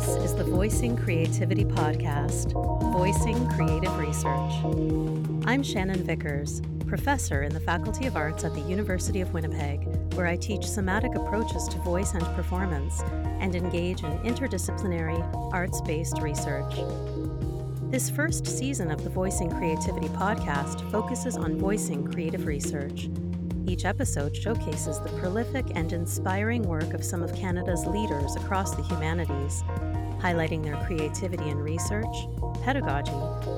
This is the Voicing Creativity Podcast, Voicing Creative Research. I'm Shannon Vickers, professor in the Faculty of Arts at the University of Winnipeg, where I teach somatic approaches to voice and performance and engage in interdisciplinary, arts based research. This first season of the Voicing Creativity Podcast focuses on voicing creative research each episode showcases the prolific and inspiring work of some of Canada's leaders across the humanities, highlighting their creativity in research, pedagogy,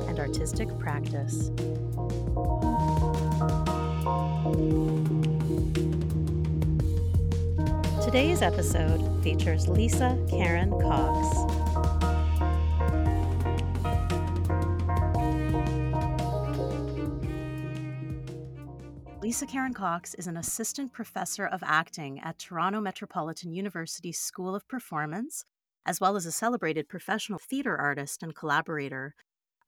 and artistic practice. Today's episode features Lisa Karen Cox. Lisa Karen Cox is an assistant professor of acting at Toronto Metropolitan University School of Performance, as well as a celebrated professional theater artist and collaborator.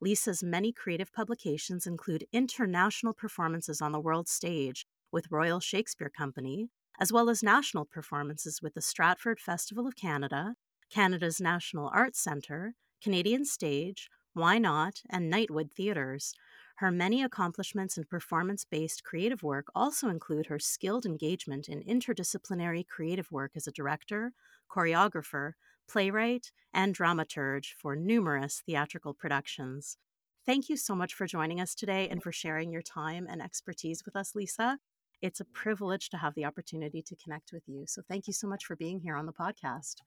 Lisa's many creative publications include international performances on the world stage with Royal Shakespeare Company, as well as national performances with the Stratford Festival of Canada, Canada's National Arts Centre, Canadian Stage, Why Not, and Nightwood Theatres. Her many accomplishments in performance based creative work also include her skilled engagement in interdisciplinary creative work as a director, choreographer, playwright, and dramaturge for numerous theatrical productions. Thank you so much for joining us today and for sharing your time and expertise with us, Lisa. It's a privilege to have the opportunity to connect with you. So, thank you so much for being here on the podcast.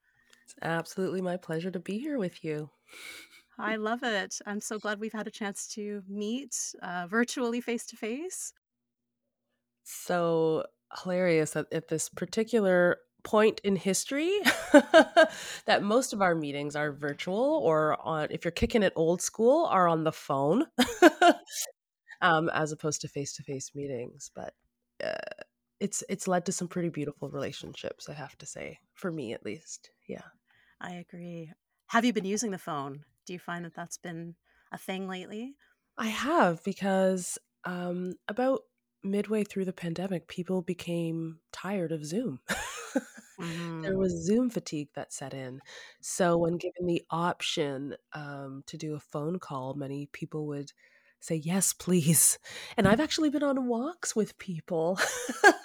It's absolutely my pleasure to be here with you. I love it. I'm so glad we've had a chance to meet uh, virtually face to face. So hilarious that at this particular point in history that most of our meetings are virtual or on if you're kicking it old school are on the phone um, as opposed to face-to-face meetings. But uh, it's it's led to some pretty beautiful relationships i have to say for me at least. Yeah. I agree. Have you been using the phone do you find that that's been a thing lately? I have because um, about midway through the pandemic, people became tired of Zoom. mm-hmm. There was Zoom fatigue that set in. So, when given the option um, to do a phone call, many people would say yes please. And i've actually been on walks with people.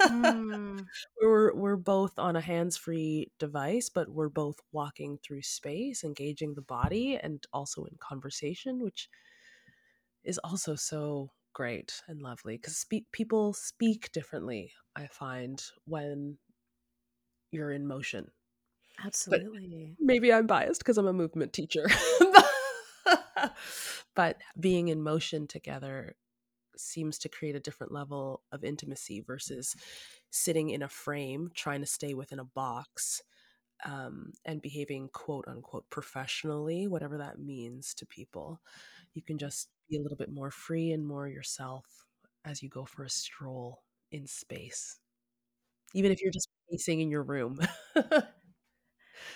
Mm. we're we're both on a hands-free device but we're both walking through space engaging the body and also in conversation which is also so great and lovely because spe- people speak differently i find when you're in motion. Absolutely. but maybe i'm biased because i'm a movement teacher but being in motion together seems to create a different level of intimacy versus sitting in a frame trying to stay within a box um, and behaving quote unquote professionally whatever that means to people you can just be a little bit more free and more yourself as you go for a stroll in space even if you're just pacing in your room yeah.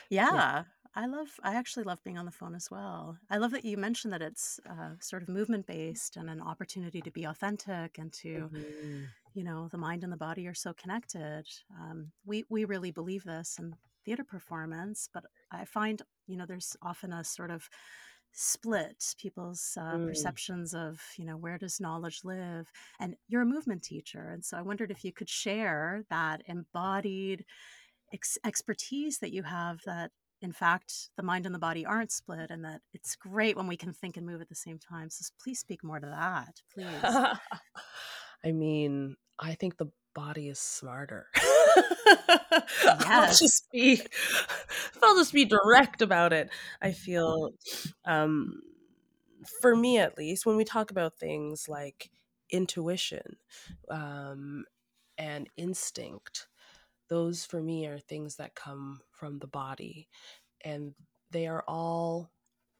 yeah. I love, I actually love being on the phone as well. I love that you mentioned that it's uh, sort of movement based and an opportunity to be authentic and to, mm-hmm. you know, the mind and the body are so connected. Um, we, we really believe this in theater performance, but I find, you know, there's often a sort of split people's uh, mm. perceptions of you know where does knowledge live and you're a movement teacher and so i wondered if you could share that embodied ex- expertise that you have that in fact, the mind and the body aren't split, and that it's great when we can think and move at the same time. So please speak more to that, please. I mean, I think the body is smarter. yes. I'll just be, I'll just be direct about it. I feel, um, for me at least, when we talk about things like intuition um, and instinct, those for me are things that come from the body and they are all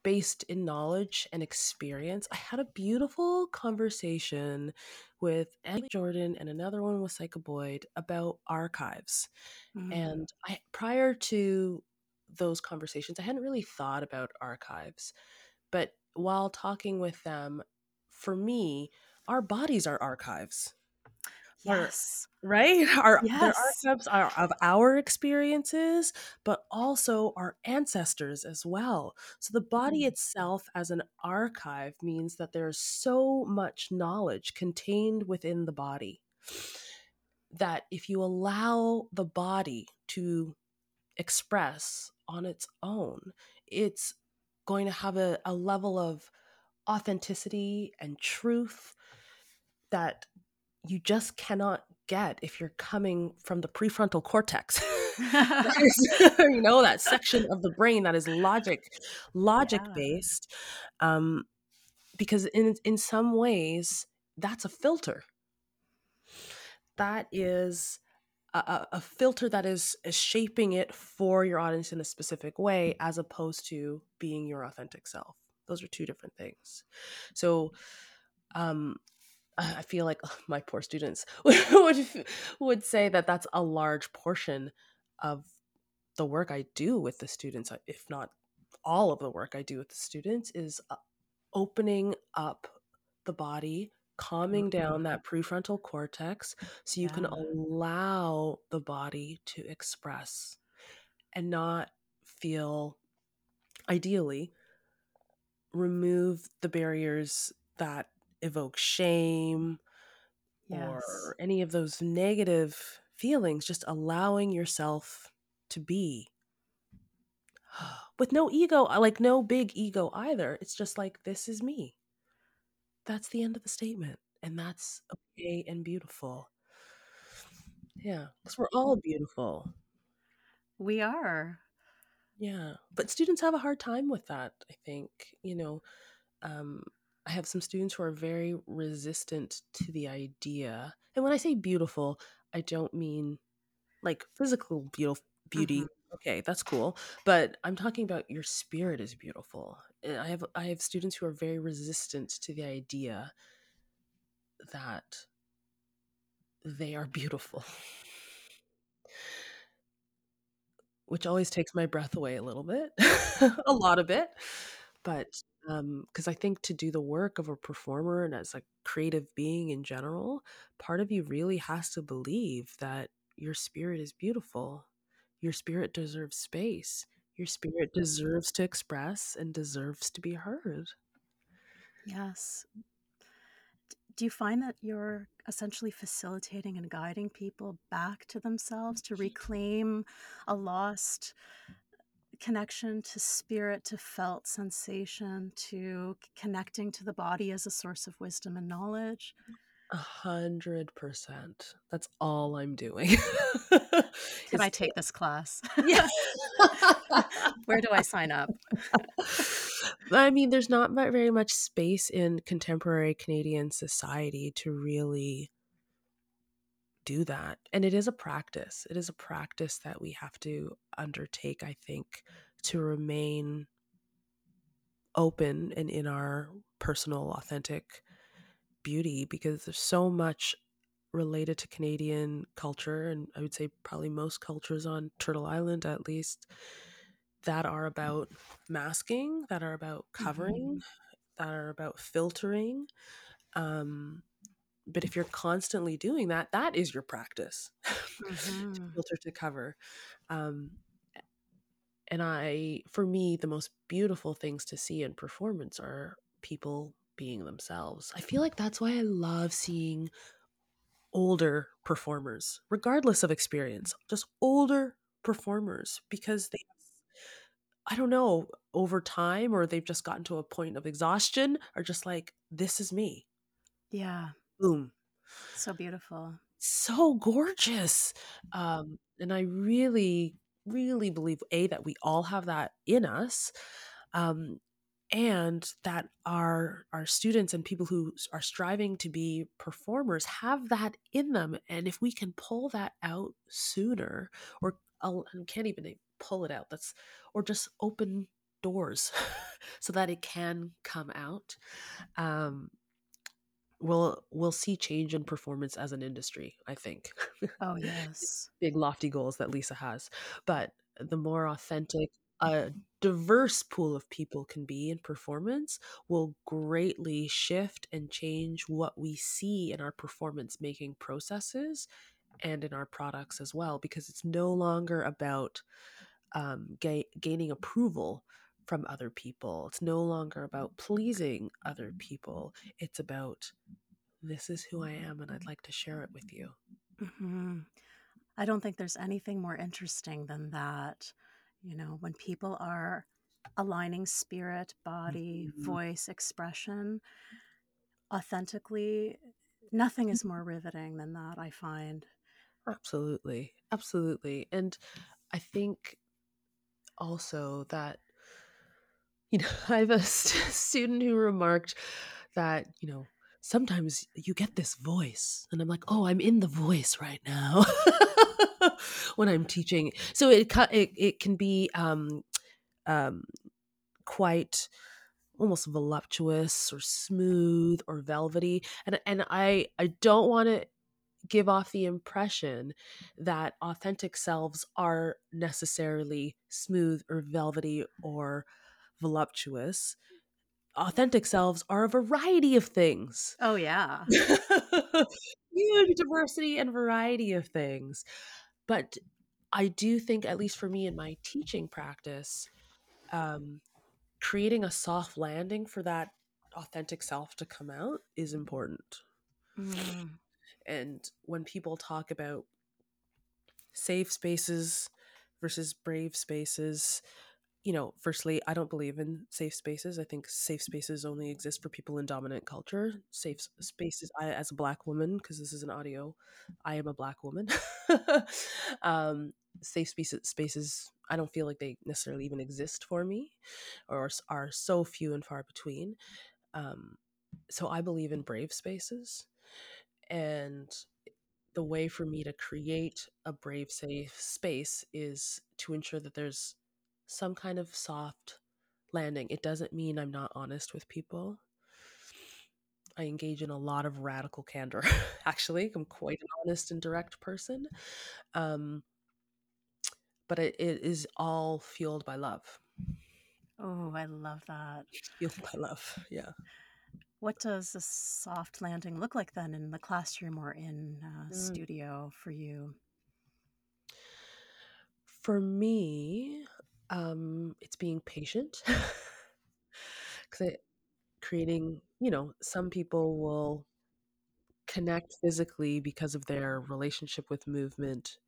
based in knowledge and experience. I had a beautiful conversation with Anique Jordan and another one with Seika Boye about archives. Mm. And I prior to those conversations, I hadn't really thought about archives. But while talking with them, for me, our bodies are archives Yes. Right? Our yes. their archives are of our experiences, but also our ancestors as well. So the body mm. itself as an archive means that there's so much knowledge contained within the body that if you allow the body to express on its own, it's going to have a, a level of authenticity and truth that you just cannot get if you're coming from the prefrontal cortex. you know that section of the brain that is logic logic yeah. based um, because in in some ways that's a filter that is a, a, filter that is, is shaping it for your audience in a specific way as opposed to being your authentic self those are two different things so um i feel like my poor students would would say that that's a large portion of the work i do with the students if not all of the work i do with the students is uh, opening up the body calming down mm-hmm. that prefrontal cortex so you yeah. can allow the body to express and not feel ideally remove the barriers that evoke shame yes. or any of those negative feelings just allowing yourself to be with no ego like no big ego either it's just like this is me that's the end of the statement. And that's okay and beautiful. Yeah, because we're all beautiful. We are. Yeah. But students have a hard time with that, I think. You know, um, I have some students who are very resistant to the idea. And when I say beautiful, I don't mean like physical beautiful beauty. Mm-hmm. Okay, that's cool. But I'm talking about your spirit is beautiful. I have I have students who are very resistant to the idea that they are beautiful. Which always takes my breath away a little bit, a lot of it. But because um, I think to do the work of a performer and as a creative being in general, part of you really has to believe that your spirit is beautiful. Your spirit deserves space. Your spirit deserves to express and deserves to be heard. Yes. Do you find that you're essentially facilitating and guiding people back to themselves to reclaim a lost connection to spirit, to felt sensation, to connecting to the body as a source of wisdom and knowledge? A hundred percent. That's all I'm doing. Can I take this class? Yeah. Where do I sign up? I mean, there's not very much space in contemporary Canadian society to really do that. And it is a practice. It is a practice that we have to undertake, I think, to remain open and in our personal, authentic beauty because there's so much related to Canadian culture, and I would say probably most cultures on Turtle Island at least, that are about masking, that are about covering, mm-hmm. that are about filtering. Um, but if you're constantly doing that, that is your practice mm-hmm. to filter to cover. Um, and I, for me, the most beautiful things to see in performance are people being themselves. I feel like that's why I love seeing older performers, regardless of experience, just older performers because they I don't know, over time or they've just gotten to a point of exhaustion are just like, this is me. Yeah. Boom. So beautiful. So gorgeous. Um, and I really, really believe A, that we all have that in us. Um, and that our our students and people who are striving to be performers have that in them and if we can pull that out sooner or I can't even pull it out that's or just open doors so that it can come out um we'll we'll see change in performance as an industry i think. Oh yes. big lofty goals that lisa has but the more authentic a diverse pool of people can be in performance will greatly shift and change what we see in our performance making processes and in our products as well because it's no longer about um, ga- gaining approval from other people it's no longer about pleasing other people it's about this is who i am and i'd like to share it with you mm-hmm. i don't think there's anything more interesting than that you know, when people are aligning spirit, body, mm-hmm. voice, expression authentically, nothing is more riveting than that, I find. Absolutely. Absolutely. And I think also that, you know, I have a st- student who remarked that, you know, sometimes you get this voice and i'm like oh i'm in the voice right now. When i'm teaching. So it it, it can be um um quite almost voluptuous or smooth or velvety and and i i don't want to give off the impression that authentic selves are necessarily smooth or velvety or voluptuous authentic selves are a variety of things. Oh, yeah. Huge diversity and variety of things. But I do think, at least for me in my teaching practice, um, creating a soft landing for that authentic self to come out is important. Mm. And when people talk about safe spaces versus brave spaces, you know, firstly, I don't believe in safe spaces. I think safe spaces only exist for people in dominant culture. Safe spaces, I, as a black woman, because this is an audio, I am a black woman. um, safe spaces, spaces, I don't feel like they necessarily even exist for me or are so few and far between. Um, so I believe in brave spaces. And the way for me to create a brave, safe space is to ensure that there's some kind of soft landing. It doesn't mean I'm not honest with people. I engage in a lot of radical candor. Actually, I'm quite an honest and direct person. Um, but it, it is all fueled by love. Oh, I love that. Fueled by love. Yeah. What does a soft landing look like then in the classroom or in uh, mm. studio for you? For me, um, it's being patient because creating, you know, some people will connect physically because of their relationship with movement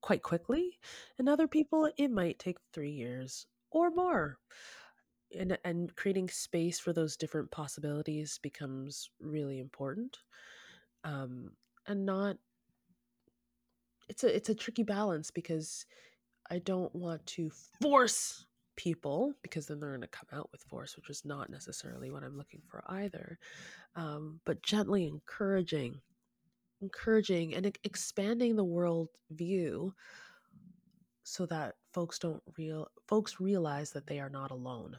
quite quickly, and other people it might take three years or more. And, and creating space for those different possibilities becomes really important um, and not it's a it's a tricky balance because I don't want to force people because then they're going to come out with force, which is not necessarily what I'm looking for either. Um, but gently encouraging, encouraging, and expanding the world view so that folks don't real folks realize that they are not alone.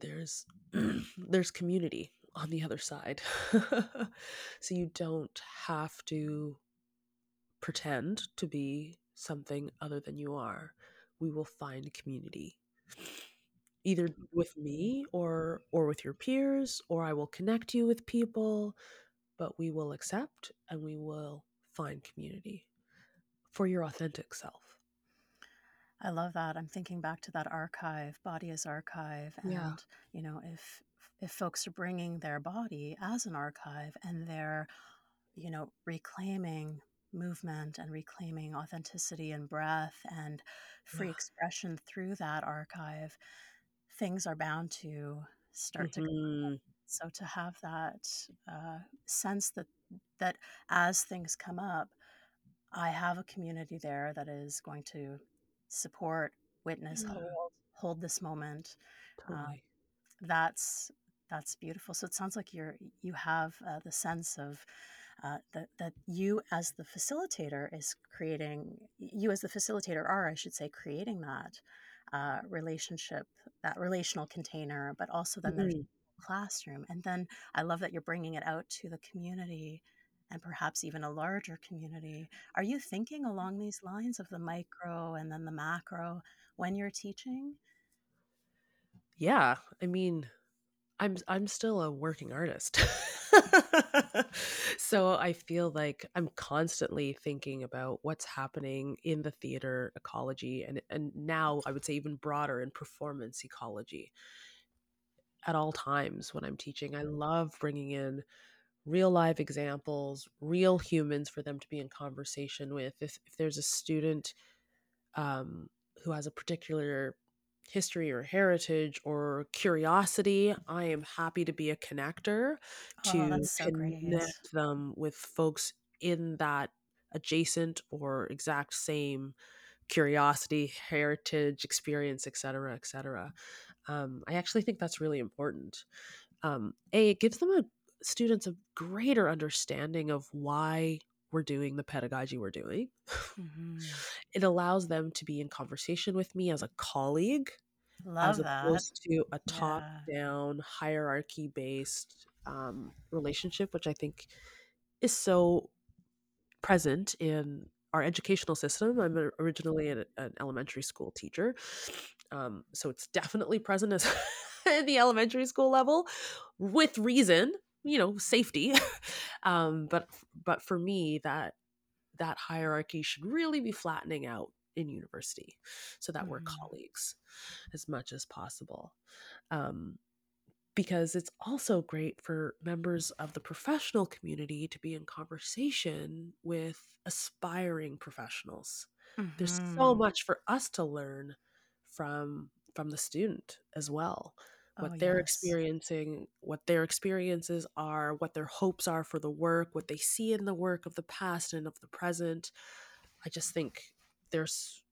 There's there's community on the other side, so you don't have to pretend to be something other than you are, we will find community. Either with me or or with your peers, or I will connect you with people, but we will accept and we will find community for your authentic self. I love that. I'm thinking back to that archive, body as archive, and yeah. you know, if if folks are bringing their body as an archive and they're, you know, reclaiming movement and reclaiming authenticity and breath and free yeah. expression through that archive, things are bound to start mm-hmm. to. So to have that uh, sense that that as things come up, I have a community there that is going to support, witness, yeah. hold, hold this moment. Um, totally. that's that's beautiful. So it sounds like you're you have uh, the sense of uh, that that you as the facilitator is creating you as the facilitator are i should say creating that uh, relationship that relational container but also then mm-hmm. there's classroom and then i love that you're bringing it out to the community and perhaps even a larger community. Are you thinking along these lines of the micro and then the macro when you're teaching? Yeah, I mean, I'm I'm still a working artist. so I feel like I'm constantly thinking about what's happening in the theater ecology and and now I would say even broader in performance ecology. At all times when I'm teaching, I love bringing in real live examples, real humans for them to be in conversation with. If if there's a student um, who has a particular history or heritage or curiosity, I am happy to be a connector Oh, to so great. connect them with folks in that adjacent or exact same curiosity, heritage, experience, etc., etc. Um, I actually think that's really important. Um, a, it gives them a students a greater understanding of why we're doing the pedagogy we're doing. hmm It allows them to be in conversation with me as a colleague as Love that. opposed to a top Yeah. down hierarchy based um, relationship, which I think is so present in our educational system. I'm originally an, an elementary school teacher, um, so it's definitely present as at the elementary school level with reason, you know, safety. um, but but for me, that that hierarchy should really be flattening out in university so that we're hmm colleagues as much as possible. Um, because it's also great for members of the professional community to be in conversation with aspiring professionals. There's so hmm much for us to learn from from the student as well. Oh, What they're yes. experiencing, what their experiences are, what their hopes are for the work, what they see in the work of the past and of the present. I just think there's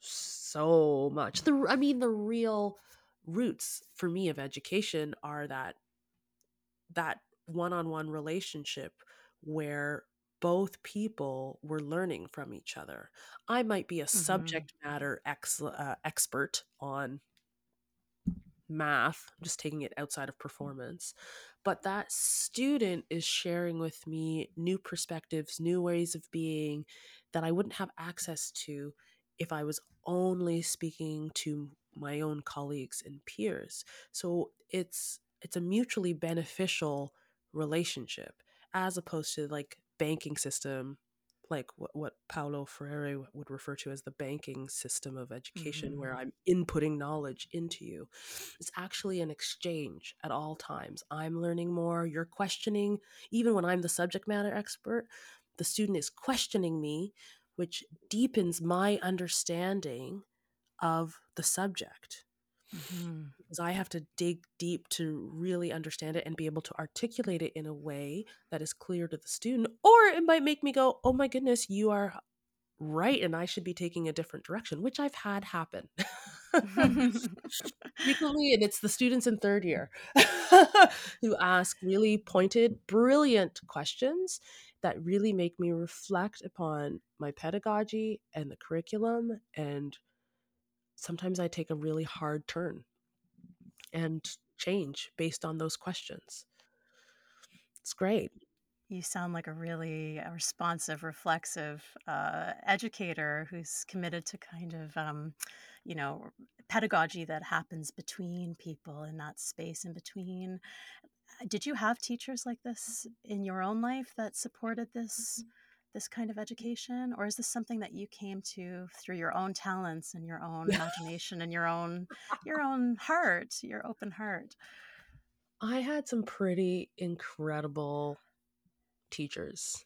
so much. The I mean the real roots for me of education are that that one-on-one relationship where both people were learning from each other. I might be a hmm subject matter ex- uh, expert on math, I'm just taking it outside of performance. But that student is sharing with me new perspectives, new ways of being that I wouldn't have access to if I was only speaking to my own colleagues and peers. So it's it's a mutually beneficial relationship as opposed to like banking system like what, what Paulo Freire would refer to as the banking system of education, where hmm I'm inputting knowledge into you. It's actually an exchange at all times. I'm learning more, you're questioning. Even when I'm the subject matter expert, the student is questioning me, which deepens my understanding of the subject hmm because I have to dig deep to really understand it and be able to articulate it in a way that is clear to the student. Or it might make me go, oh my goodness, you are right. And I should be taking a different direction, which I've had happen frequently. And it's the students in third year who ask really pointed, brilliant questions that really make me reflect upon my pedagogy and the curriculum. And sometimes I take a really hard turn and change based on those questions. It's great. You sound like a really uh, responsive, reflexive uh, educator who's committed to kind of, um, you know, pedagogy that happens between people in that space in between. Did you have teachers like this in your own life that supported this this kind of education, or is this something that you came to through your own talents and your own imagination and your own your own heart, your open heart? I had some pretty incredible teachers.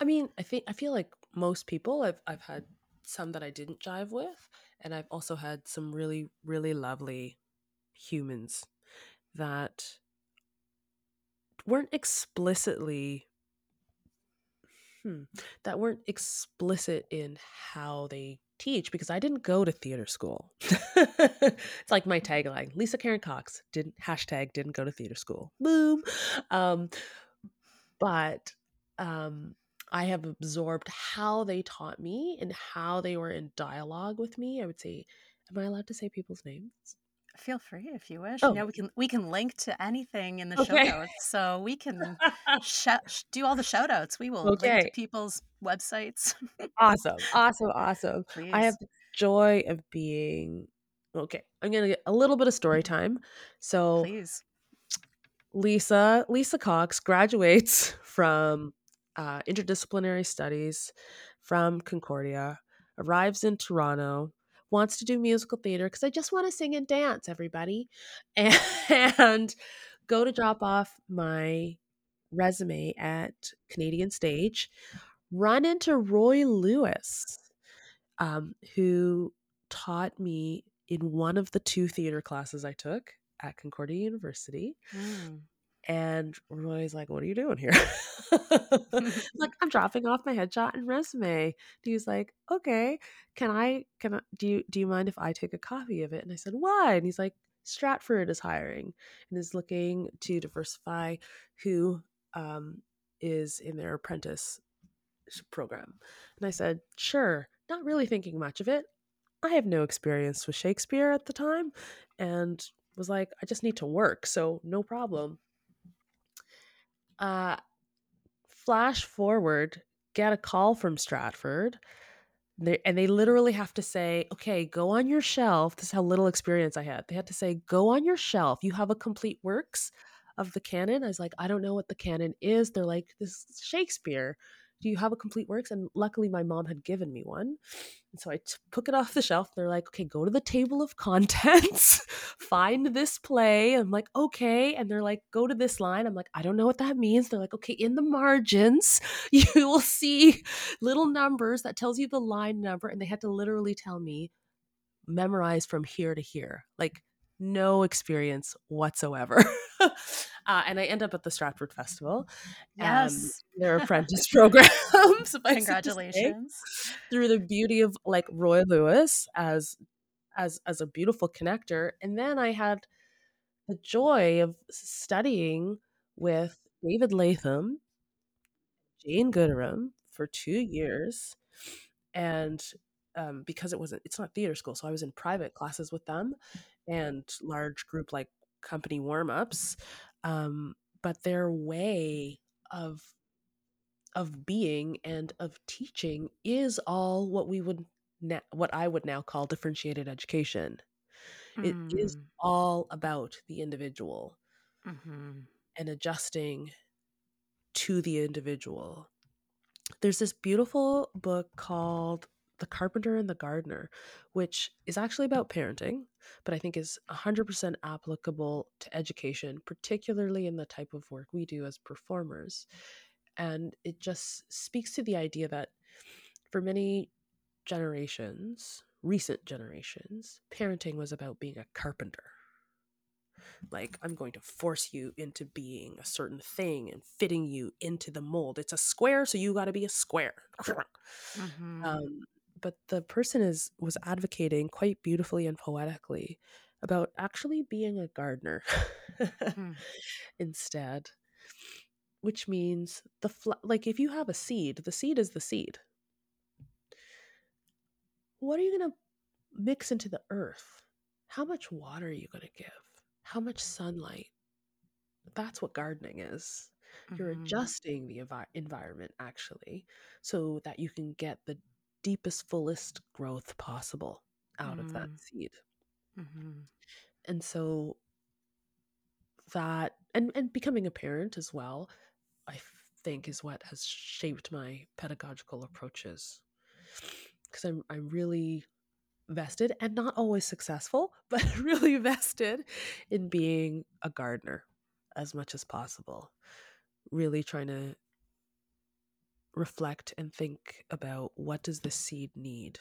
I mean, I think I feel like most people I've I've had some that I didn't jive with and I've also had some really really lovely humans that weren't explicitly hmm, that weren't explicit in how they teach because I didn't go to theater school. it's like my tagline: Lisa Karen Cox didn't hashtag didn't go to theater school. Boom. Um, but um, I have absorbed how they taught me and how they were in dialogue with me. I would say, am I allowed to say people's names? Feel free if you wish. You Oh. know, we can we can link to anything in the show notes, so we can sh do all the shout outs. We will link to people's websites. Awesome, awesome, awesome. I have the joy of being okay, I'm gonna get a little bit of story time. So Please. Lisa Lisa Cox graduates from, uh, interdisciplinary studies from Concordia, arrives in Toronto, wants to do musical theater because I just wanna sing and dance, everybody, and go to drop off my resume at Canadian Stage, run into Roy Lewis, um, who taught me in one of the 2 theater classes I took at Concordia University. Mm. And Roy's like, "What are you doing here?" Like, "I'm dropping off my headshot and resume." He was like, "Okay, can I can I do you do you mind if I take a copy of it?" And I said, "Why?" And he's like, "Stratford is hiring and is looking to diversify who, um, is in their apprentice program." And I said, "Sure," not really thinking much of it. I have no experience with Shakespeare at the time and was like, "I just need to work, so no problem." Uh, flash forward, get a call from Stratford. And they literally have to say, "Okay, go on your shelf." This is how little experience I had. They had to say, "Go on your shelf. You have a complete works of the canon?" I was like, "I don't know what the canon is." They're like, "This is Shakespeare. Do you have a complete works?" And luckily, my mom had given me one. And so I took it off the shelf. They're like, "Okay, go to the table of contents, find this play." I'm like, "Okay." And they're like, "Go to this line." I'm like, "I don't know what that means." They're like, "Okay, in the margins, you will see little numbers that tells you the line number." And they had to literally tell me, "Memorize from here to here." Like, no experience whatsoever. Uh, and I end up at the Stratford Festival, um, Yes. their apprentice program, say, Congratulations. through the beauty of, like, Roy Lewis as as as a beautiful connector. And then I had the joy of studying with David Latham Jane Gooderham for 2 years. And, um, because it wasn't it's not theater school, so I was in private classes with them and large group, like, company warm-ups. Um, but their way of of being and of teaching is all what we would no what I would now call differentiated education. It is Mm. all about the individual Mhm. and adjusting to the individual. There's this beautiful book called The Carpenter and the Gardener, which is actually about parenting, but I think is 100% applicable to education, particularly in the type of work we do as performers. And it just speaks to the idea that for many generations, recent generations, parenting was about being a carpenter. Like, "I'm going to force you into being a certain thing and fitting you into the mold. It's a square, so you gotta be a square." Mhm. Um, but the person is was advocating quite beautifully and poetically about actually being a gardener Hmm. instead. Which means the fl like, if you have a seed, the seed is the seed. What are you gonna mix into the earth? How much water are you gonna give? How much sunlight? That's what gardening is. You're Mhm. adjusting the envi environment actually so that you can get the deepest, fullest growth possible out of that Mm. seed. Mhm. And so that and and becoming a parent as well, I think is what has shaped my pedagogical approaches. Because I'm I'm really vested and not always successful, but really vested in being a gardener as much as possible. Really trying to reflect and think about what does this seed need?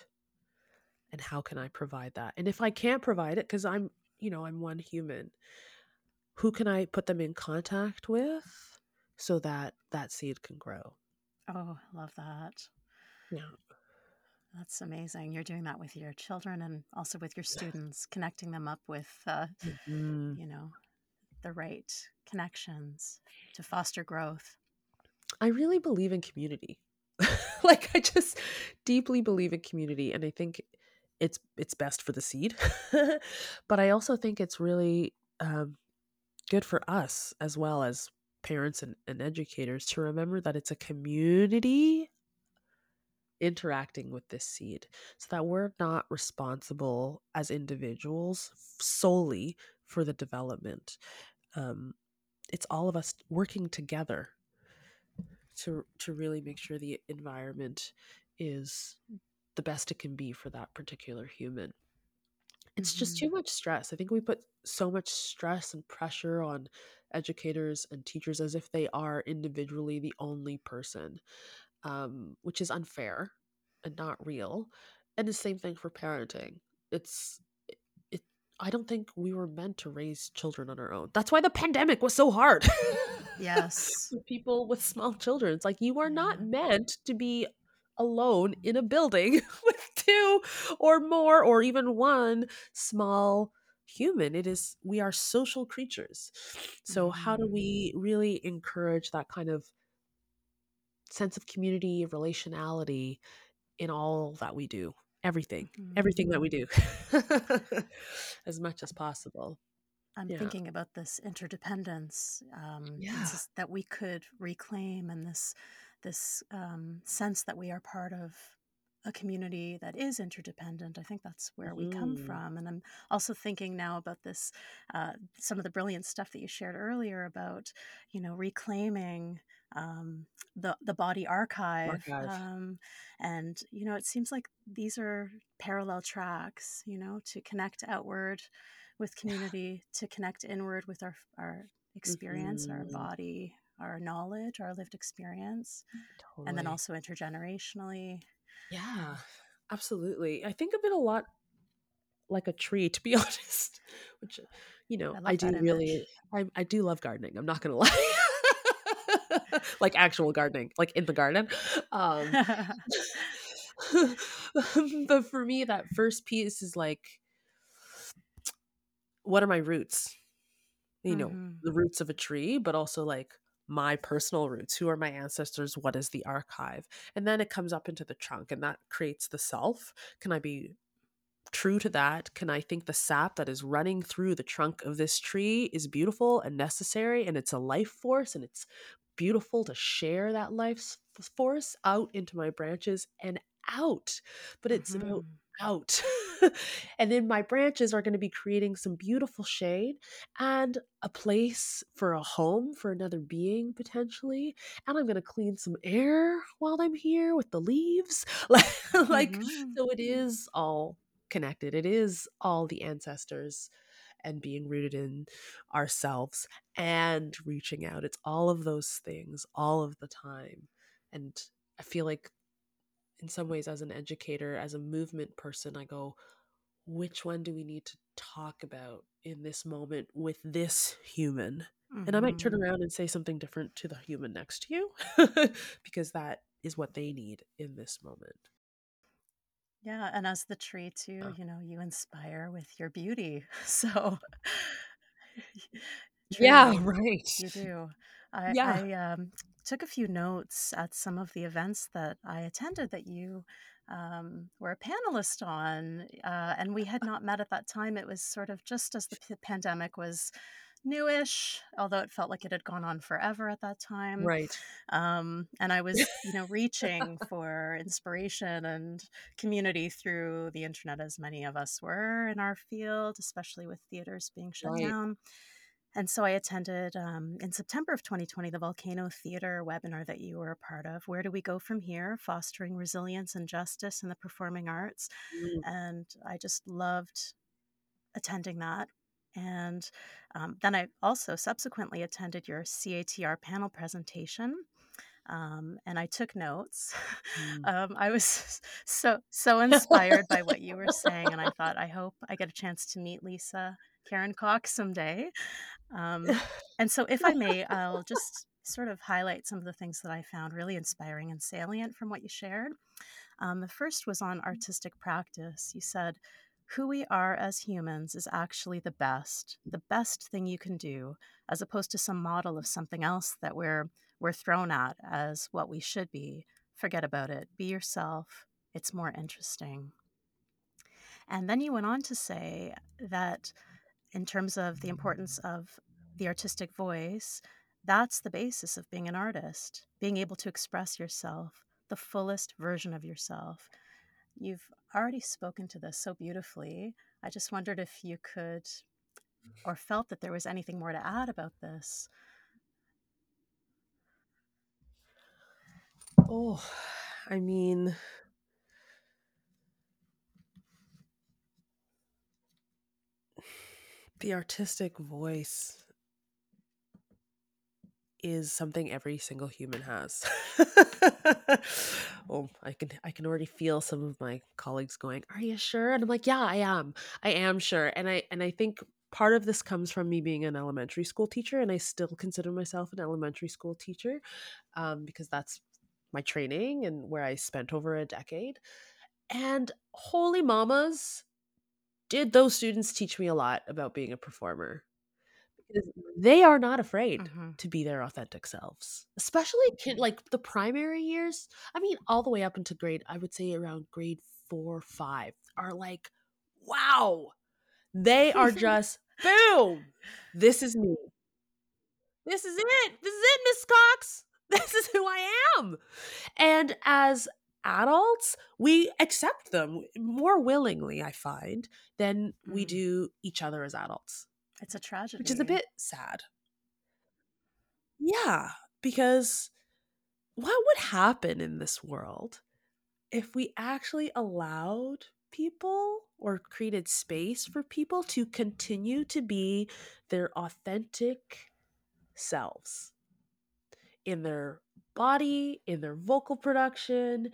And how can I provide that? And if I can't provide it because I'm, you know, I'm one human, who can I put them in contact with so that that seed can grow? Oh, love that. Yeah. That's amazing. You're doing that with your children and also with your students, connecting them up with, uh, Mhm. you know, the right connections to foster growth. I really believe in community. Like, I just deeply believe in community, and I think it's it's best for the seed but i also think it's really um, good for us as well as parents and, and educators to remember that it's a community interacting with this seed so that we're not responsible as individuals solely for the development um, it's all of us working together to to really make sure the environment is the best it can be for that particular human. It's mm-hmm. just too much stress. I think we put so much stress and pressure on educators and teachers as if they are individually the only person um, which is unfair and not real and the same thing for parenting. It's it, i don't think we were meant to raise children on our own. That's why the pandemic was so hard. Yes. People with small children. It's like you are not meant to be alone in a building with two or more or even one small human. It is we are social creatures. So how do mm-hmm. we really encourage that kind of sense of community relationality in all that we do everything mm-hmm. everything that we mm-hmm. do as much as possible i'm yeah. thinking about this interdependence um, yeah. that we could reclaim and this this um, sense that we are part of a community that is interdependent. I think that's where mm-hmm. we come mm-hmm. from. And I'm also thinking now about this, uh, some of the brilliant stuff that you shared earlier about, you know, reclaiming um, the the body archive, archive. Um, and you know, it seems like these are parallel tracks. You know, to connect outward with community, to connect inward with our our experience, mm-hmm. our body, our knowledge, our lived experience, totally. and then also intergenerationally. Yeah, absolutely. I think of it a lot like a tree, to be honest. Which, you know, I, I do really, I, I do love gardening. I'm not gonna lie. like actual gardening, like in the garden. Um, but for me, that first piece is like, what are my roots? You know, mm-hmm. the roots of a tree, but also like my personal roots who are my ancestors what is the archive and then it comes up into the trunk and that creates the self can i be true to that can i think the sap that is running through the trunk of this tree is beautiful and necessary and it's a life force and it's beautiful to share that life force out into my branches and out but it's mm-hmm. about out. and then my branches are going to be creating some beautiful shade and a place for a home for another being potentially. And I'm going to clean some air while I'm here with the leaves. like, mm-hmm. so it is all connected. It is all the ancestors and being rooted in ourselves and reaching out. It's all of those things all of the time. And I feel like in some ways as an educator as a movement person i go which one do we need to talk about in this moment with this human mm-hmm. and i might turn mm-hmm. around and say something different to the human next to you because that is what they need in this moment yeah and as the tree too you know you inspire with your beauty so yeah right you do I, yeah. I um, took a few notes at some of the events that I attended that you um, were a panelist on, uh, and we had not met at that time. It was sort of just as the p- pandemic was newish, although it felt like it had gone on forever at that time. Right. Um, and I was, you know, reaching for inspiration and community through the internet, as many of us were in our field, especially with theaters being shut right. down. And so I attended um, in September of 2020 the Volcano Theater webinar that you were a part of. Where do we go from here? Fostering resilience and justice in the performing arts. Mm. And I just loved attending that. And um, then I also subsequently attended your CATR panel presentation. Um, and I took notes. Mm. Um, I was so so inspired by what you were saying, and I thought, I hope I get a chance to meet Lisa Karen Cox someday. Um, and so, if I may, I'll just sort of highlight some of the things that I found really inspiring and salient from what you shared. Um, the first was on artistic practice. You said, who we are as humans is actually the best, the best thing you can do, as opposed to some model of something else that we're we're thrown at as what we should be. Forget about it. Be yourself. It's more interesting. And then you went on to say that in terms of the importance of the artistic voice, that's the basis of being an artist, being able to express yourself, the fullest version of yourself. You've already spoken to this so beautifully. I just wondered if you could or mm. felt that there was anything more to add about this. Oh, I mean, the artistic voice is something every single human has. oh, I can I can already feel some of my colleagues going, "Are you sure?" And I'm like, "Yeah, I am. I am sure." And I and I think part of this comes from me being an elementary school teacher, and I still consider myself an elementary school teacher um, because that's my training and where I spent over a decade. And holy mamas, did those students teach me a lot about being a performer because they are not afraid mm-hmm. to be their authentic selves especially kid like the primary years i mean all the way up into grade i would say around grade four five are like wow they are just boom this is me this is it this is it miss cox this is who i am and as adults, we accept them more willingly, I find, than mm. we do each other as adults. It's a tragedy. Which is a bit sad. Yeah, because what would happen in this world if we actually allowed people or created space for people to continue to be their authentic selves in their body, in their vocal production,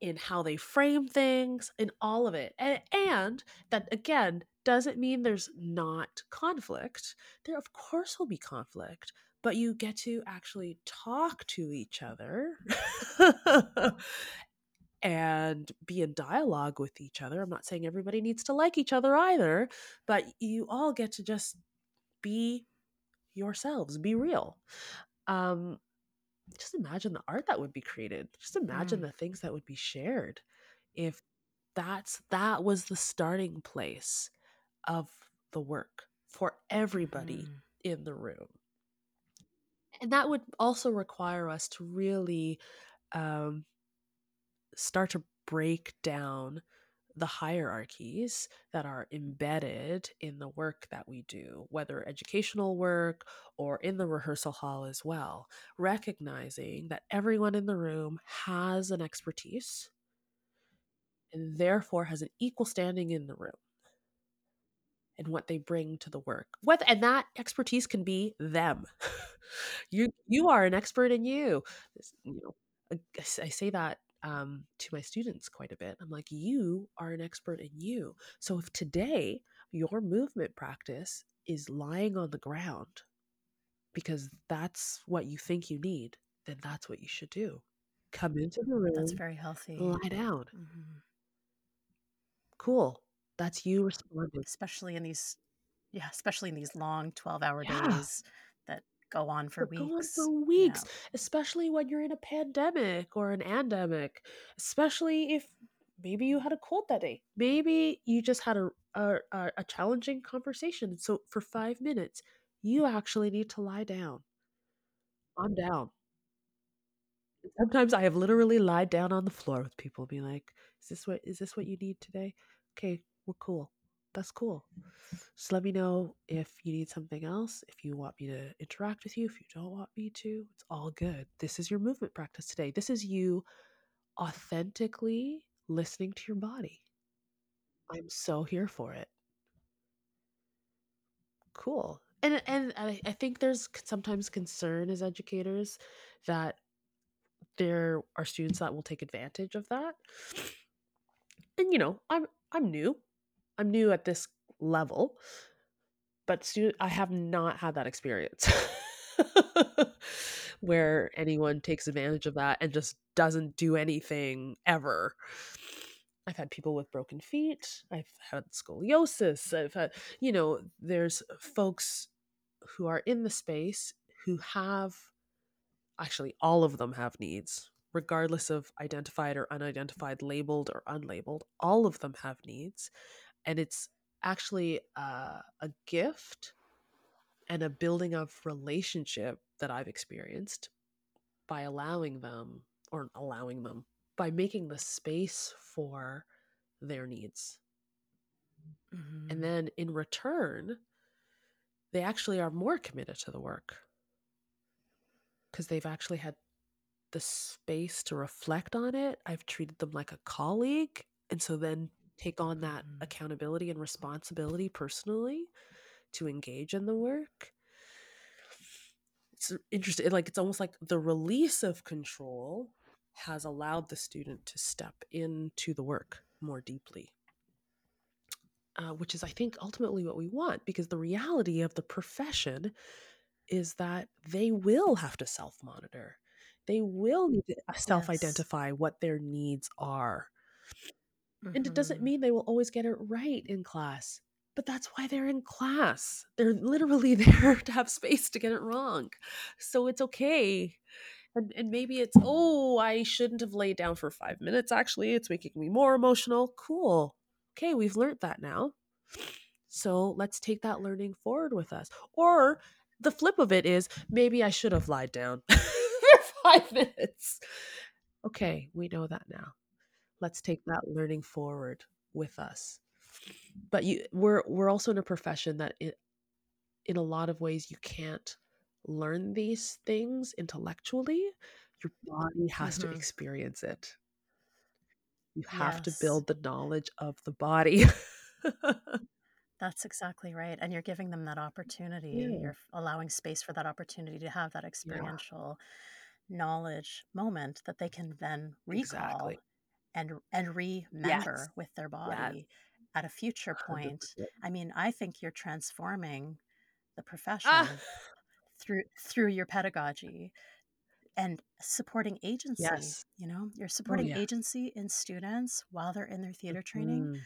in how they frame things, in all of it. And, and that, again, doesn't mean there's not conflict. There, of course, will be conflict, but you get to actually talk to each other and be in dialogue with each other. I'm not saying everybody needs to like each other either, but you all get to just be yourselves, be real. Um, just imagine the art that would be created. Just imagine mm. the things that would be shared if that's that was the starting place of the work for everybody mm. in the room. And that would also require us to really um, start to break down the hierarchies that are embedded in the work that we do, whether educational work or in the rehearsal hall as well, recognizing that everyone in the room has an expertise and therefore has an equal standing in the room and what they bring to the work. What and that expertise can be them. you you are an expert in you. You know, I say that um, to my students quite a bit. I'm like, you are an expert in you. So if today your movement practice is lying on the ground because that's what you think you need, then that's what you should do. Come into the room. That's very healthy. Lie down. Mm-hmm. Cool. That's you responding. Especially in these, yeah, especially in these long 12 hour yeah. days that go on for weeks. Go on for weeks, yeah. especially when you're in a pandemic or an endemic, especially if maybe you had a cold that day. Maybe you just had a, a, a challenging conversation. So for five minutes, you actually need to lie down. I'm down. Sometimes I have literally lied down on the floor with people, be like, "Is this what is this what you need today? Okay, we're cool that's cool. Just let me know if you need something else, if you want me to interact with you, if you don't want me to. It's all good. This is your movement practice today. This is you authentically listening to your body. I'm so here for it. Cool. And and I, I think there's sometimes concern as educators that there are students that will take advantage of that. And you know, I'm I'm new. I'm new at this level, but student, I have not had that experience where anyone takes advantage of that and just doesn't do anything ever. I've had people with broken feet. I've had scoliosis. I've had, you know, there's folks who are in the space who have actually all of them have needs regardless of identified or unidentified, labeled or unlabeled, all of them have needs. And it's actually uh, a gift and a building of relationship that I've experienced by allowing them or allowing them by making the space for their needs. Mm-hmm. And then in return, they actually are more committed to the work because they've actually had the space to reflect on it. I've treated them like a colleague. And so then take on that mm-hmm. accountability and responsibility personally to engage in the work. It's interesting. Like it's almost like the release of control has allowed the student to step into the work more deeply. Uh, which is, I think, ultimately what we want because the reality of the profession is that they will have to self monitor. They will need to self identify yes. what their needs are. Mm-hmm. And it doesn't mm-hmm. mean they will always get it right in class, but that's why they're in class. They're literally there to have space to get it wrong. So it's okay. And, and maybe it's, oh, I shouldn't have laid down for five minutes. Actually, it's making me more emotional. Cool. Okay, we've learned that now. So let's take that learning forward with us. Or the flip of it is maybe I should have lied down for five minutes. Okay, we know that now let's take that learning forward with us but you we're we're also in a profession that it, in a lot of ways you can't learn these things intellectually your body has mm-hmm. to experience it you have yes. to build the knowledge of the body that's exactly right and you're giving them that opportunity yeah. you're allowing space for that opportunity to have that experiential yeah. knowledge moment that they can then recall exactly and and remember yes. with their body at a future point. 100%. I mean, I think you're transforming the profession ah. through through your pedagogy and supporting agency. Yes. You know, you're oh, supporting oh, yeah. agency in students while they're in their theater mm-hmm. training.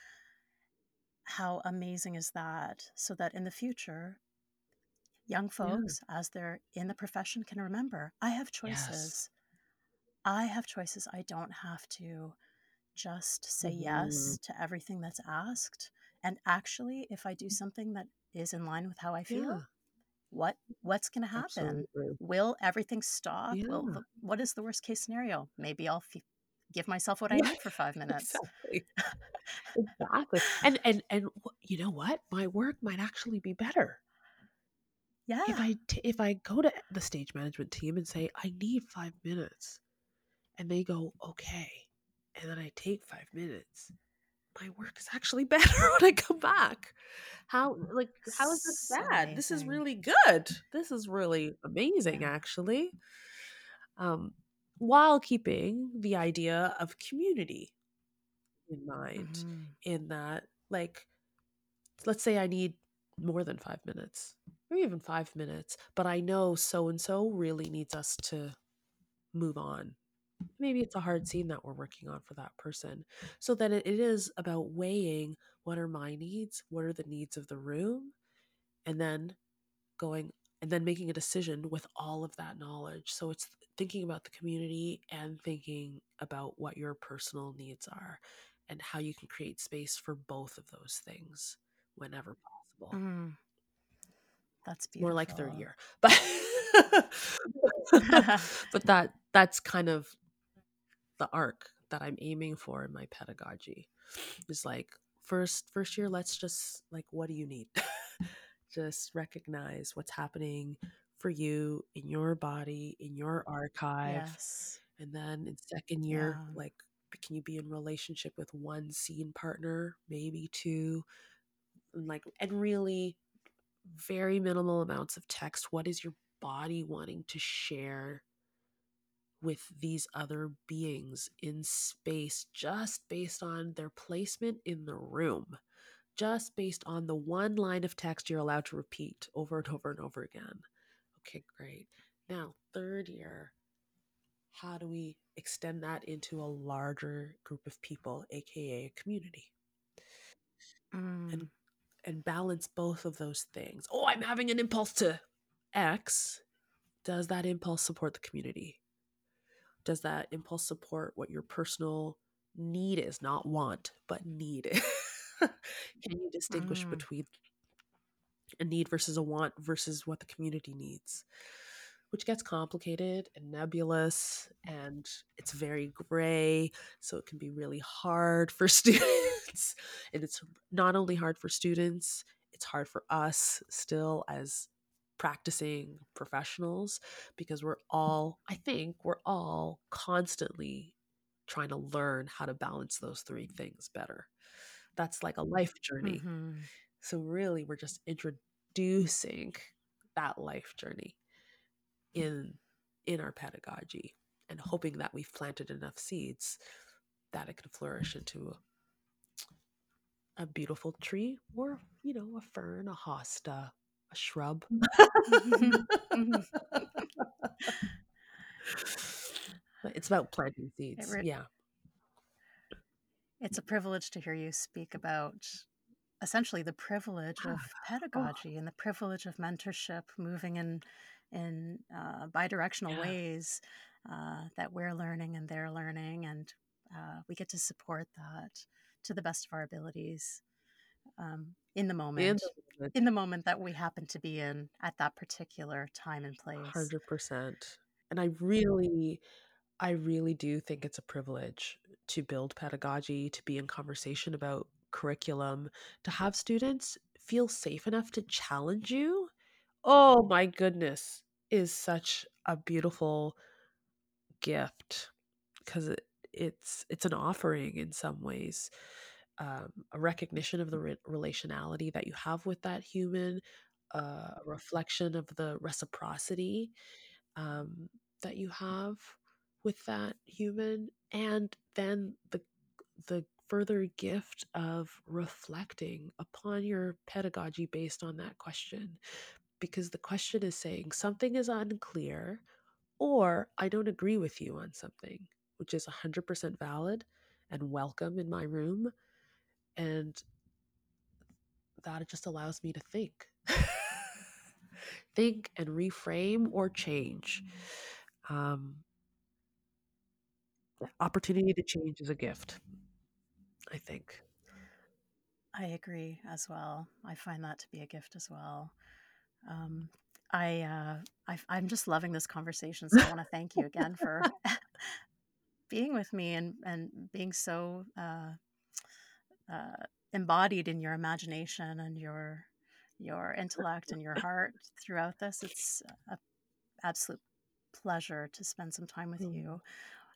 How amazing is that? So that in the future, young folks, yeah. as they're in the profession, can remember I have choices. Yes. I have choices. I don't have to just say mm-hmm. yes to everything that's asked and actually if i do something that is in line with how i feel yeah. what what's going to happen Absolutely. will everything stop yeah. will, what is the worst case scenario maybe i'll f- give myself what i need for five minutes exactly. exactly and and and you know what my work might actually be better yeah if i t- if i go to the stage management team and say i need five minutes and they go okay and then I take five minutes, my work is actually better when I come back. How like how is this bad? This is really good. This is really amazing actually. Um while keeping the idea of community in mind mm-hmm. in that like let's say I need more than 5 minutes or even 5 minutes, but I know so and so really needs us to move on maybe it's a hard scene that we're working on for that person. So then it is about weighing what are my needs, what are the needs of the room, and then going and then making a decision with all of that knowledge. So it's thinking about the community and thinking about what your personal needs are and how you can create space for both of those things whenever possible. Mm. That's beautiful. More like third year. But but that that's kind of the arc that I'm aiming for in my pedagogy. Is like first first year, let's just like what do you need? just recognize what's happening for you in your body, in your archive. Yes. And then in second year, yeah. like can you be in relationship with one scene partner, maybe two? And like and really very minimal amounts of text. What is your body wanting to share with these other beings in space just based on their placement in the room, just based on the one line of text you're allowed to repeat over and over and over again. Okay, great. Now, third year, how do we extend that into a larger group of people, aka a community? Mm. And and balance both of those things. Oh, I'm having an impulse to X. Does that impulse support the community? Does that impulse support what your personal need is not want but need can you distinguish Mm. between a need versus a want versus what the community needs which gets complicated and nebulous and it's very gray so it can be really hard for students and it's not only hard for students it's hard for us still as practicing professionals because we're all i think we're all constantly trying to learn how to balance those three things better that's like a life journey Mhm. so really we're just introducing that life journey in in our pedagogy and hoping that we've planted enough seeds that it can flourish into a, a beautiful tree or you know a fern a hosta a shrub. Mhm. It's about planting seeds re- yeah. It's a privilege to hear you speak about essentially the privilege of pedagogy and the privilege of mentorship moving in in uh, bidirectional Yeah. ways uh, that we're learning and they're learning and uh, we get to support that to the best of our abilities. Um, in the moment in the moment that we happen to be in at that particular time and place Hundred percent. And I really, I really do think it's a privilege to build pedagogy, to be in conversation about curriculum, to have students feel safe enough to challenge you. Oh my goodness, is such a beautiful gift because it, it's it's an offering in some ways. Um, a recognition of the re- relationality that you have with that human, uh, a reflection of the reciprocity um, that you have with that human, and then the the further gift of reflecting upon your pedagogy based on that question, because the question is saying something is unclear, or I don't agree with you on something, which is 100% valid and welcome in my room. And that just allows me to think. think and reframe or change. Um, opportunity to change is a gift, I think. I agree as well. I find that to be a gift as well. Um, I, uh, I am just loving this conversation, so I want to thank you again for being with me and and being so uh, uh, embodied in your imagination and your your intellect and your heart throughout this. It's an absolute pleasure to spend some time with Mm. you.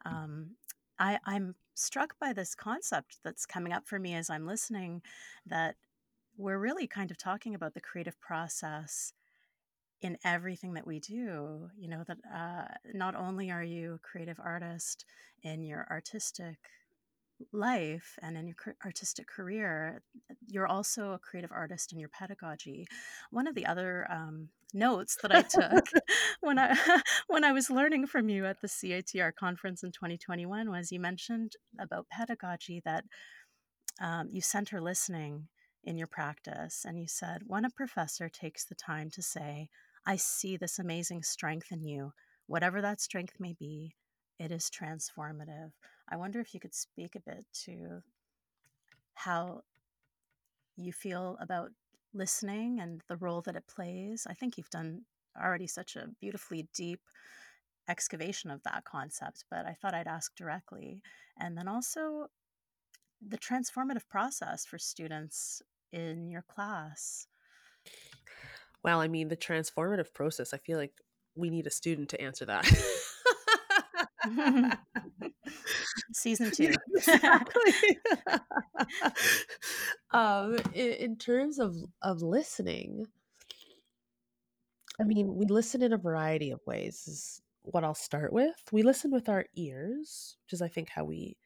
Um, I, I'm struck by this concept that's coming up for me as I'm listening that we're really kind of talking about the creative process in everything that we do. You know, that uh, not only are you a creative artist in your artistic life and in your artistic career, you're also a creative artist in your pedagogy. One of the other um, notes that I took when I when I was learning from you at the CATR conference in 2021 was you mentioned about pedagogy that um, you center listening in your practice, and you said when a professor takes the time to say, "I see this amazing strength in you, whatever that strength may be." It is transformative. I wonder if you could speak a bit to how you feel about listening and the role that it plays. I think you've done already such a beautifully deep excavation of that concept, but I thought I'd ask directly. And then also the transformative process for students in your class. Well, I mean, the transformative process, I feel like we need a student to answer that. Season two. exactly. um, in, in terms of of listening, I mean, we listen in a variety of ways. Is what I'll start with. We listen with our ears, which is, I think, how we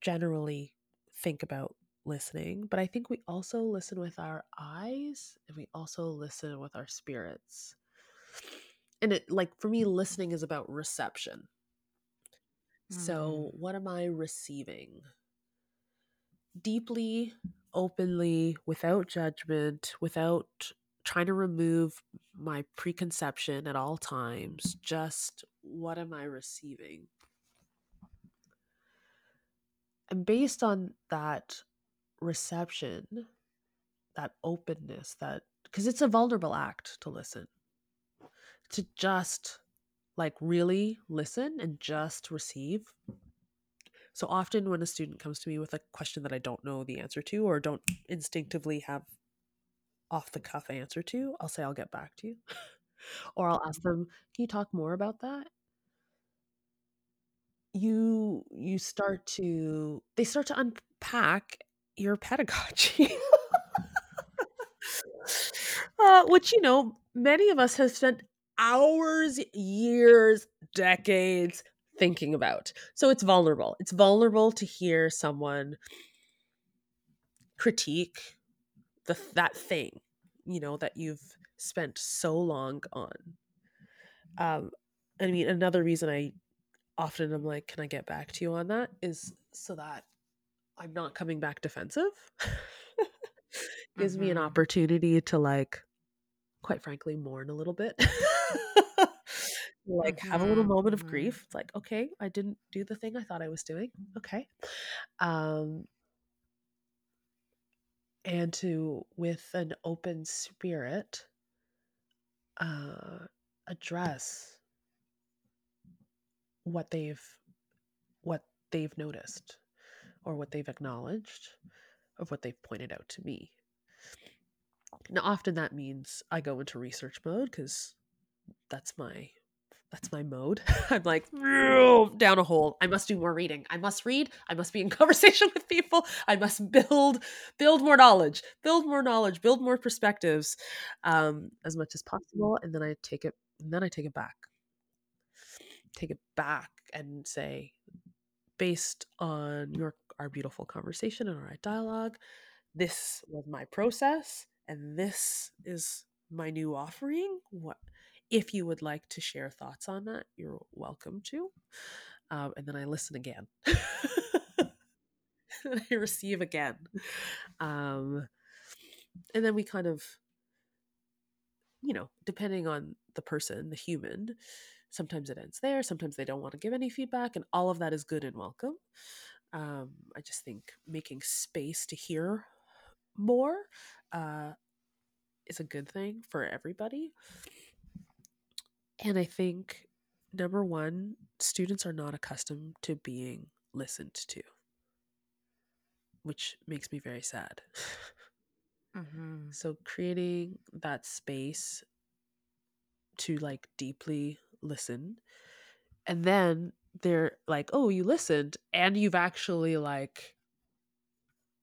generally think about listening. But I think we also listen with our eyes, and we also listen with our spirits. And it, like, for me, listening is about reception. Mm-hmm. So, what am I receiving? Deeply, openly, without judgment, without trying to remove my preconception at all times, just what am I receiving? And based on that reception, that openness, that because it's a vulnerable act to listen, to just like really listen and just receive. So often when a student comes to me with a question that I don't know the answer to or don't instinctively have off the cuff answer to, I'll say I'll get back to you. or I'll ask them, "Can you talk more about that?" You you start to they start to unpack your pedagogy. uh, which you know, many of us have spent hours, years, decades thinking about. So it's vulnerable. It's vulnerable to hear someone critique the that thing, you know, that you've spent so long on. Um, I mean, another reason I often I'm like, can I get back to you on that? Is so that I'm not coming back defensive. Gives mm-hmm. me an mm-hmm. opportunity to like, quite frankly, mourn a little bit. like mm-hmm. have a little moment of mm-hmm. grief. It's like, okay, I didn't do the thing I thought I was doing. Okay. Um and to with an open spirit uh, address what they've what they've noticed or what they've acknowledged of what they've pointed out to me now often that means i go into research mode because that's my that's my mode. I'm like down a hole. I must do more reading. I must read. I must be in conversation with people. I must build build more knowledge, build more knowledge, build more perspectives, um, as much as possible. And then I take it. And then I take it back. Take it back and say, based on your our beautiful conversation and our dialogue, this was my process, and this is my new offering. What if you would like to share thoughts on that, you're welcome to. Um, and then I listen again. I receive again. Um, and then we kind of, you know, depending on the person, the human, sometimes it ends there. Sometimes they don't want to give any feedback, and all of that is good and welcome. Um, I just think making space to hear more uh, is a good thing for everybody. And I think number one, students are not accustomed to being listened to, which makes me very sad. Mm-hmm. So creating that space to like deeply listen. And then they're like, oh, you listened and you've actually like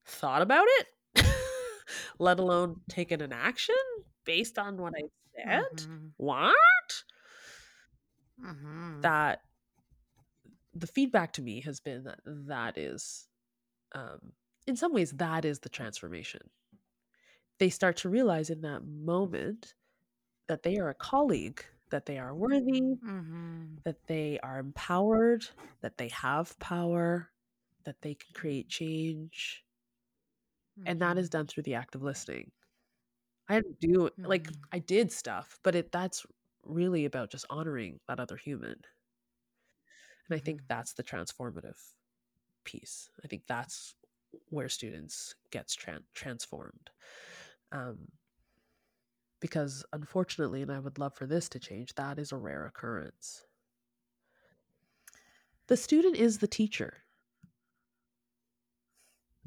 thought about it, let alone taken an action based on what I said. Mm-hmm. What? mm-hmm. that the feedback to me has been that that is um, in some ways that is the transformation they start to realize in that moment that they are a colleague that they are worthy mm-hmm. that they are empowered that they have power that they can create change mm-hmm. and that is mm-hmm. done through the act of listening i didn't do mm-hmm. like i did stuff but it that's really about just honoring that other human. And I think mm-hmm. that's the transformative piece. I think that's where students gets tra- transformed. Um, because unfortunately, and I would love for this to change, that is a rare occurrence. The student is the teacher.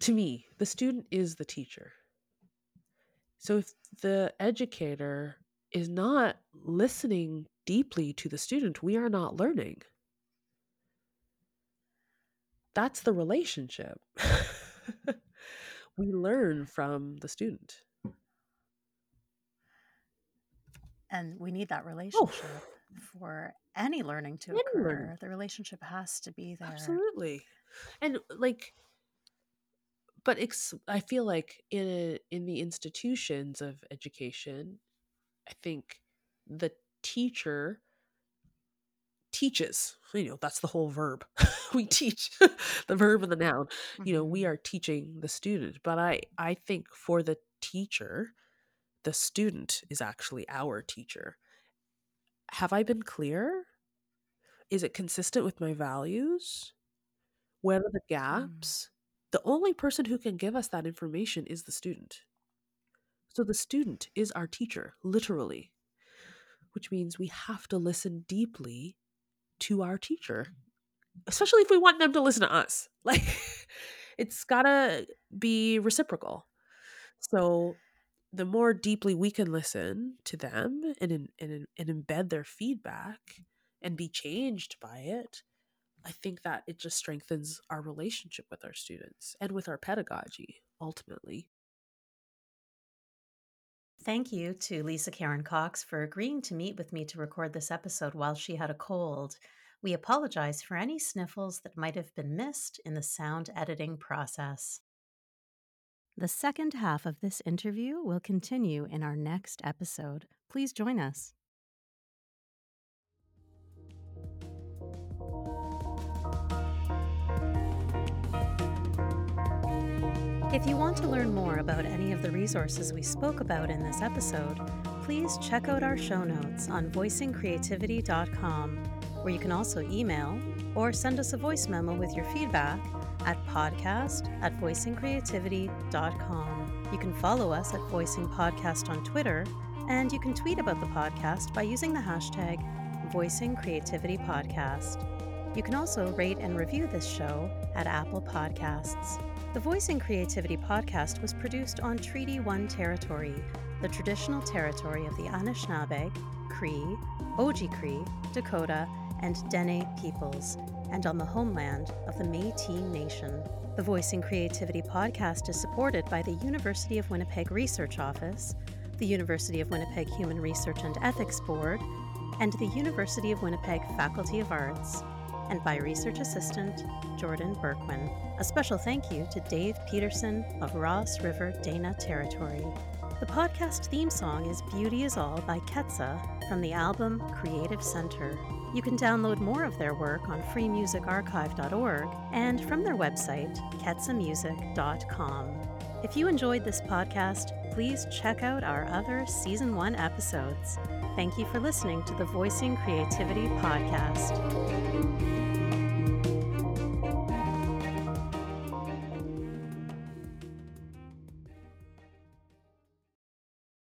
To me, the student is the teacher. So if the educator is not listening deeply to the student, we are not learning. That's the relationship. we learn from the student. And we need that oh. relationship oh. for any learning to any occur. Learning. The relationship has to be there. Absolutely. And like but ex- I feel like in a, in the institutions of education, I think the teacher teaches you know that's the whole verb we teach the verb and the noun mm-hmm. you know we mm-hmm. are teaching the student but i i think for the teacher the student is actually our teacher have i been clear is it consistent with my values What are the mm. gaps? Mm. The only person who can give us that information is the student. So the student is our teacher, literally, which means we have to listen deeply to our teacher, especially if we want them to listen to us. Like, it's gotta be reciprocal. So the more deeply we can listen to them and, and, and embed their feedback and be changed by it, I think that it just strengthens our relationship with our students and with our pedagogy ultimately. Thank you to Lisa Karen Cox for agreeing to meet with me to record this episode while she had a cold. We apologize for any sniffles that might have been missed in the sound editing process. The second half of this interview will continue in our next episode. Please join us. If you want to learn more about any of the resources we spoke about in this episode, please check out our show notes on voicingcreativity.com, where you can also email or send us a voice memo with your feedback at podcast at voicingcreativity.com. You can follow us at Voicing Podcast on Twitter, and you can tweet about the podcast by using the hashtag Voicing Creativity Podcast. You can also rate and review this show at Apple Podcasts. The Voicing Creativity podcast was produced on Treaty 1 territory, the traditional territory of the Anishinaabe, Cree, Oji-Cree, Dakota, and Dene peoples, and on the homeland of the Métis Nation. The Voicing Creativity podcast is supported by the University of Winnipeg Research Office, the University of Winnipeg Human Research and Ethics Board, and the University of Winnipeg Faculty of Arts and by research assistant Jordan Berkwin. A special thank you to Dave Peterson of Ross River Dena Territory. The podcast theme song is Beauty Is All by Ketsa from the album Creative Center. You can download more of their work on freemusicarchive.org and from their website, ketsamusic.com. If you enjoyed this podcast, please check out our other Season 1 episodes. Thank you for listening to the Voicing Creativity Podcast.